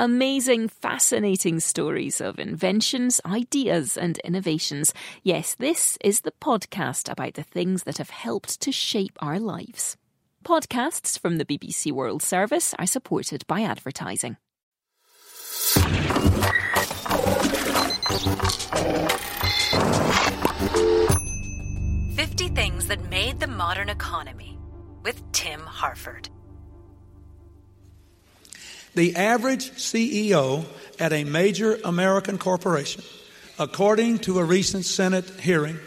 Amazing, fascinating stories of inventions, ideas, and innovations. Yes, this is the podcast about the things that have helped to shape our lives. Podcasts from the BBC World Service are supported by advertising. Fifty things that made the modern economy with Tim Harford. The average CEO at a major American corporation, according to a recent Senate hearing,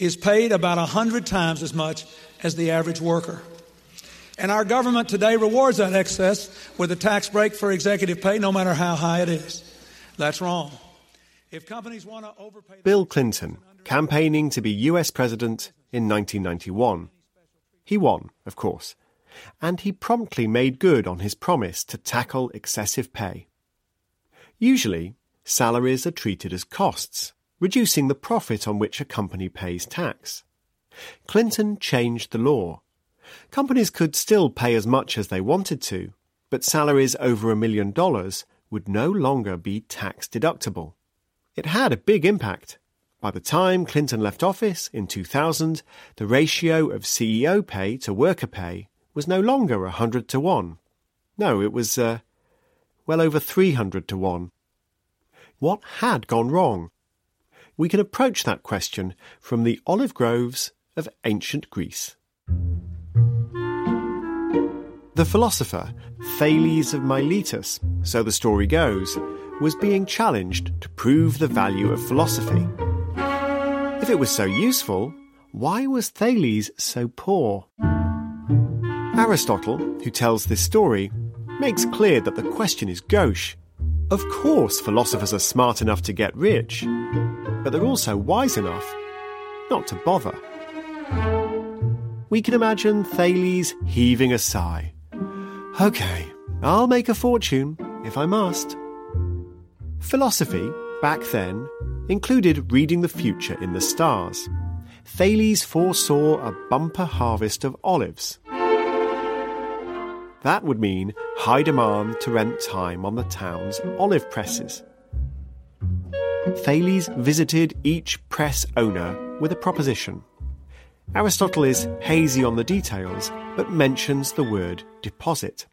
is paid about 100 times as much as the average worker. And our government today rewards that excess with a tax break for executive pay, no matter how high it is. That's wrong. If companies want to overpay. Bill Clinton, campaigning to be US President in 1991. He won, of course and he promptly made good on his promise to tackle excessive pay. Usually, salaries are treated as costs, reducing the profit on which a company pays tax. Clinton changed the law. Companies could still pay as much as they wanted to, but salaries over a million dollars would no longer be tax deductible. It had a big impact. By the time Clinton left office in 2000, the ratio of CEO pay to worker pay was no longer a hundred to one. No, it was, uh, well over 300 to one. What had gone wrong? We can approach that question from the olive groves of ancient Greece. The philosopher Thales of Miletus, so the story goes, was being challenged to prove the value of philosophy. If it was so useful, why was Thales so poor? Aristotle, who tells this story, makes clear that the question is gauche. Of course, philosophers are smart enough to get rich, but they're also wise enough not to bother. We can imagine Thales heaving a sigh. Okay, I'll make a fortune, if I must. Philosophy, back then, included reading the future in the stars. Thales foresaw a bumper harvest of olives. That would mean high demand to rent time on the town's olive presses. Thales visited each press owner with a proposition. Aristotle is hazy on the details, but mentions the word deposit.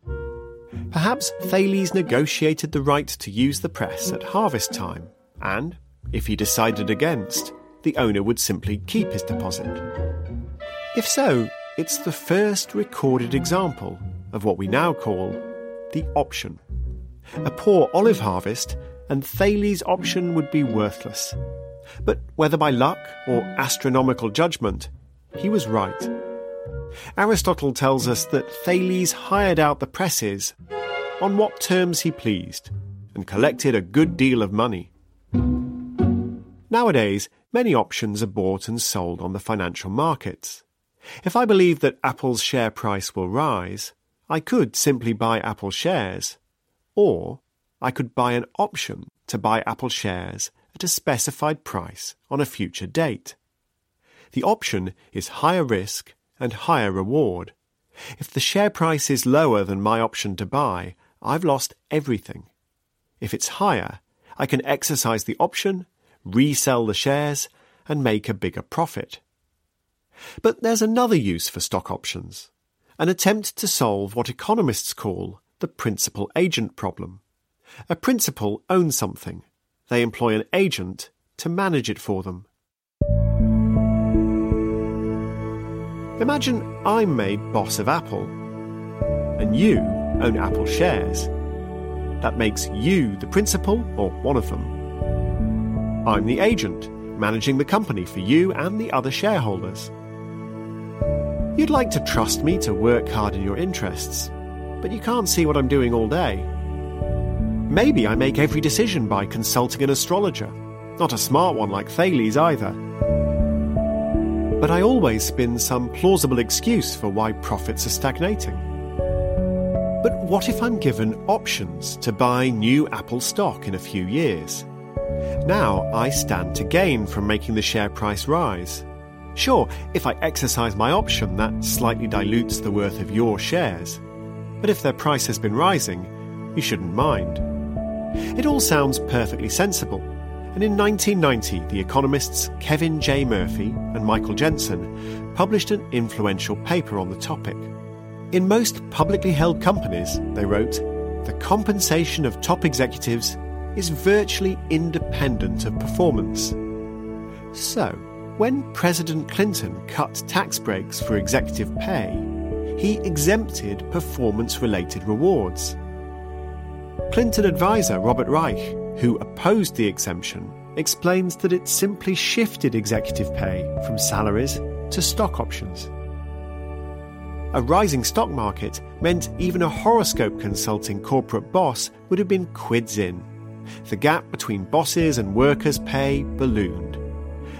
Perhaps Thales negotiated the right to use the press at harvest time, and, if he decided against, the owner would simply keep his deposit. If so, it's the first recorded example of what we now call the option. A poor olive harvest, and Thales' option would be worthless. But whether by luck or astronomical judgment, he was right. Aristotle tells us that Thales hired out the presses on what terms he pleased and collected a good deal of money. Nowadays, many options are bought and sold on the financial markets. If I believe that Apple's share price will rise, I could simply buy Apple shares, or I could buy an option to buy Apple shares at a specified price on a future date. The option is higher risk and higher reward. If the share price is lower than my option to buy, I've lost everything. If it's higher, I can exercise the option, resell the shares, and make a bigger profit. But there's another use for stock options an attempt to solve what economists call the principal agent problem. A principal owns something. They employ an agent to manage it for them. Imagine I'm made boss of Apple, and you own Apple shares. That makes you the principal, or one of them. I'm the agent, managing the company for you and the other shareholders. You'd like to trust me to work hard in your interests, but you can't see what I'm doing all day. Maybe I make every decision by consulting an astrologer, not a smart one like Thales either. But I always spin some plausible excuse for why profits are stagnating. But what if I'm given options to buy new Apple stock in a few years? Now I stand to gain from making the share price rise. Sure, if I exercise my option, that slightly dilutes the worth of your shares. But if their price has been rising, you shouldn't mind. It all sounds perfectly sensible. And in 1990, the economists Kevin J. Murphy and Michael Jensen published an influential paper on the topic. In most publicly held companies, they wrote, the compensation of top executives is virtually independent of performance. So, when President Clinton cut tax breaks for executive pay, he exempted performance related rewards. Clinton advisor Robert Reich, who opposed the exemption, explains that it simply shifted executive pay from salaries to stock options. A rising stock market meant even a horoscope consulting corporate boss would have been quids in. The gap between bosses and workers' pay ballooned.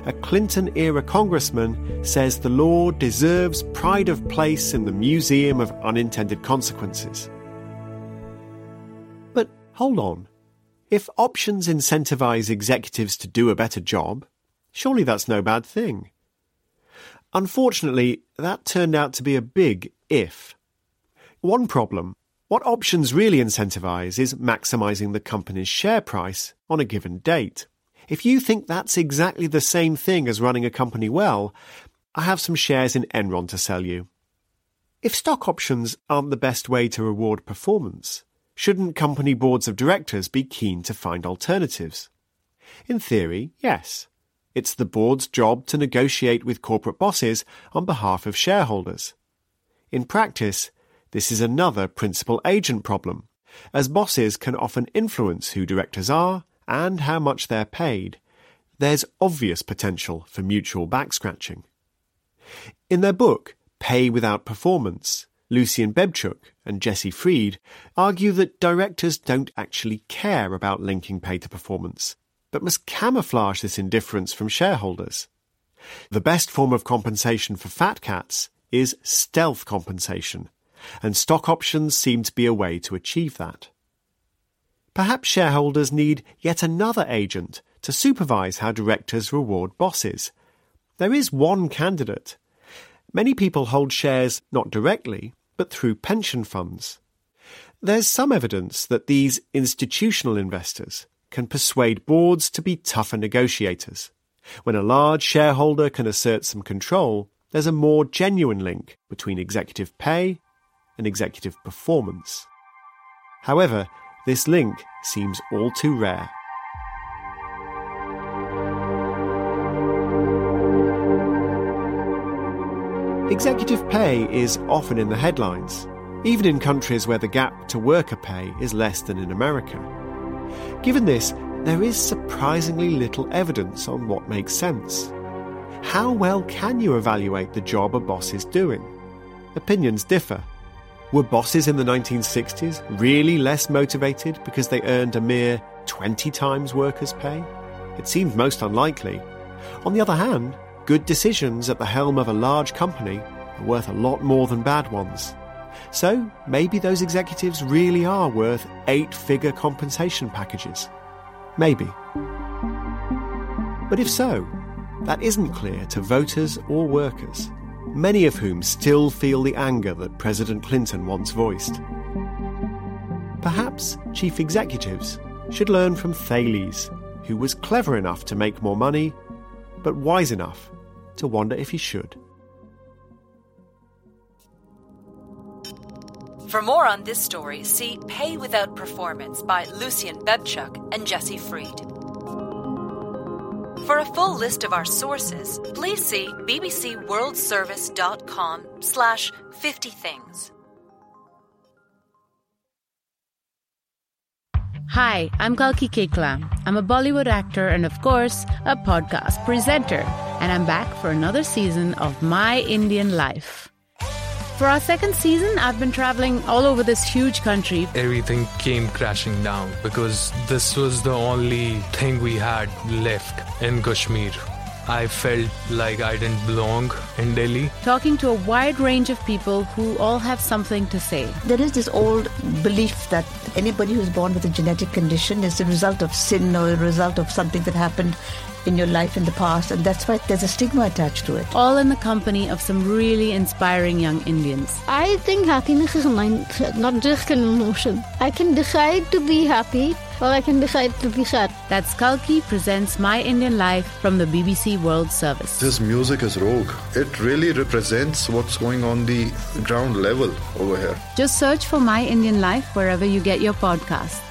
A Clinton era congressman says the law deserves pride of place in the Museum of Unintended Consequences. But hold on. If options incentivize executives to do a better job, surely that's no bad thing. Unfortunately, that turned out to be a big if. One problem what options really incentivize is maximizing the company's share price on a given date. If you think that's exactly the same thing as running a company well, I have some shares in Enron to sell you. If stock options aren't the best way to reward performance, shouldn't company boards of directors be keen to find alternatives? In theory, yes. It's the board's job to negotiate with corporate bosses on behalf of shareholders. In practice, this is another principal agent problem, as bosses can often influence who directors are and how much they're paid. There's obvious potential for mutual backscratching. In their book, Pay Without Performance, Lucian Bebchuk and Jesse Fried argue that directors don't actually care about linking pay to performance, but must camouflage this indifference from shareholders. The best form of compensation for fat cats is stealth compensation, and stock options seem to be a way to achieve that. Perhaps shareholders need yet another agent to supervise how directors reward bosses. There is one candidate. Many people hold shares not directly, but through pension funds. There's some evidence that these institutional investors can persuade boards to be tougher negotiators. When a large shareholder can assert some control, there's a more genuine link between executive pay and executive performance. However, this link seems all too rare. Executive pay is often in the headlines, even in countries where the gap to worker pay is less than in America. Given this, there is surprisingly little evidence on what makes sense. How well can you evaluate the job a boss is doing? Opinions differ. Were bosses in the 1960s really less motivated because they earned a mere 20 times workers' pay? It seemed most unlikely. On the other hand, good decisions at the helm of a large company are worth a lot more than bad ones. So maybe those executives really are worth eight figure compensation packages. Maybe. But if so, that isn't clear to voters or workers many of whom still feel the anger that President Clinton once voiced. Perhaps chief executives should learn from Thales, who was clever enough to make more money, but wise enough to wonder if he should. For more on this story, see Pay Without Performance by Lucian Bebchuk and Jesse Fried. For a full list of our sources, please see bbcworldservice.com slash 50 things. Hi, I'm Kalki Koechlin. I'm a Bollywood actor and, of course, a podcast presenter. And I'm back for another season of My Indian Life. For our second season, I've been traveling all over this huge country. Everything came crashing down because this was the only thing we had left in Kashmir. I felt like I didn't belong in Delhi. Talking to a wide range of people who all have something to say. There is this old belief that anybody who's born with a genetic condition is the result of sin or a result of something that happened in your life in the past, and that's why there's a stigma attached to it. All in the company of some really inspiring young Indians. I think happiness is a mindset, not just an emotion. I can decide to be happy or I can decide to be sad. That's Kalki presents My Indian Life from the BBC World Service. This music is rogue. It really represents what's going on the ground level over here. Just search for My Indian Life wherever you get your podcasts.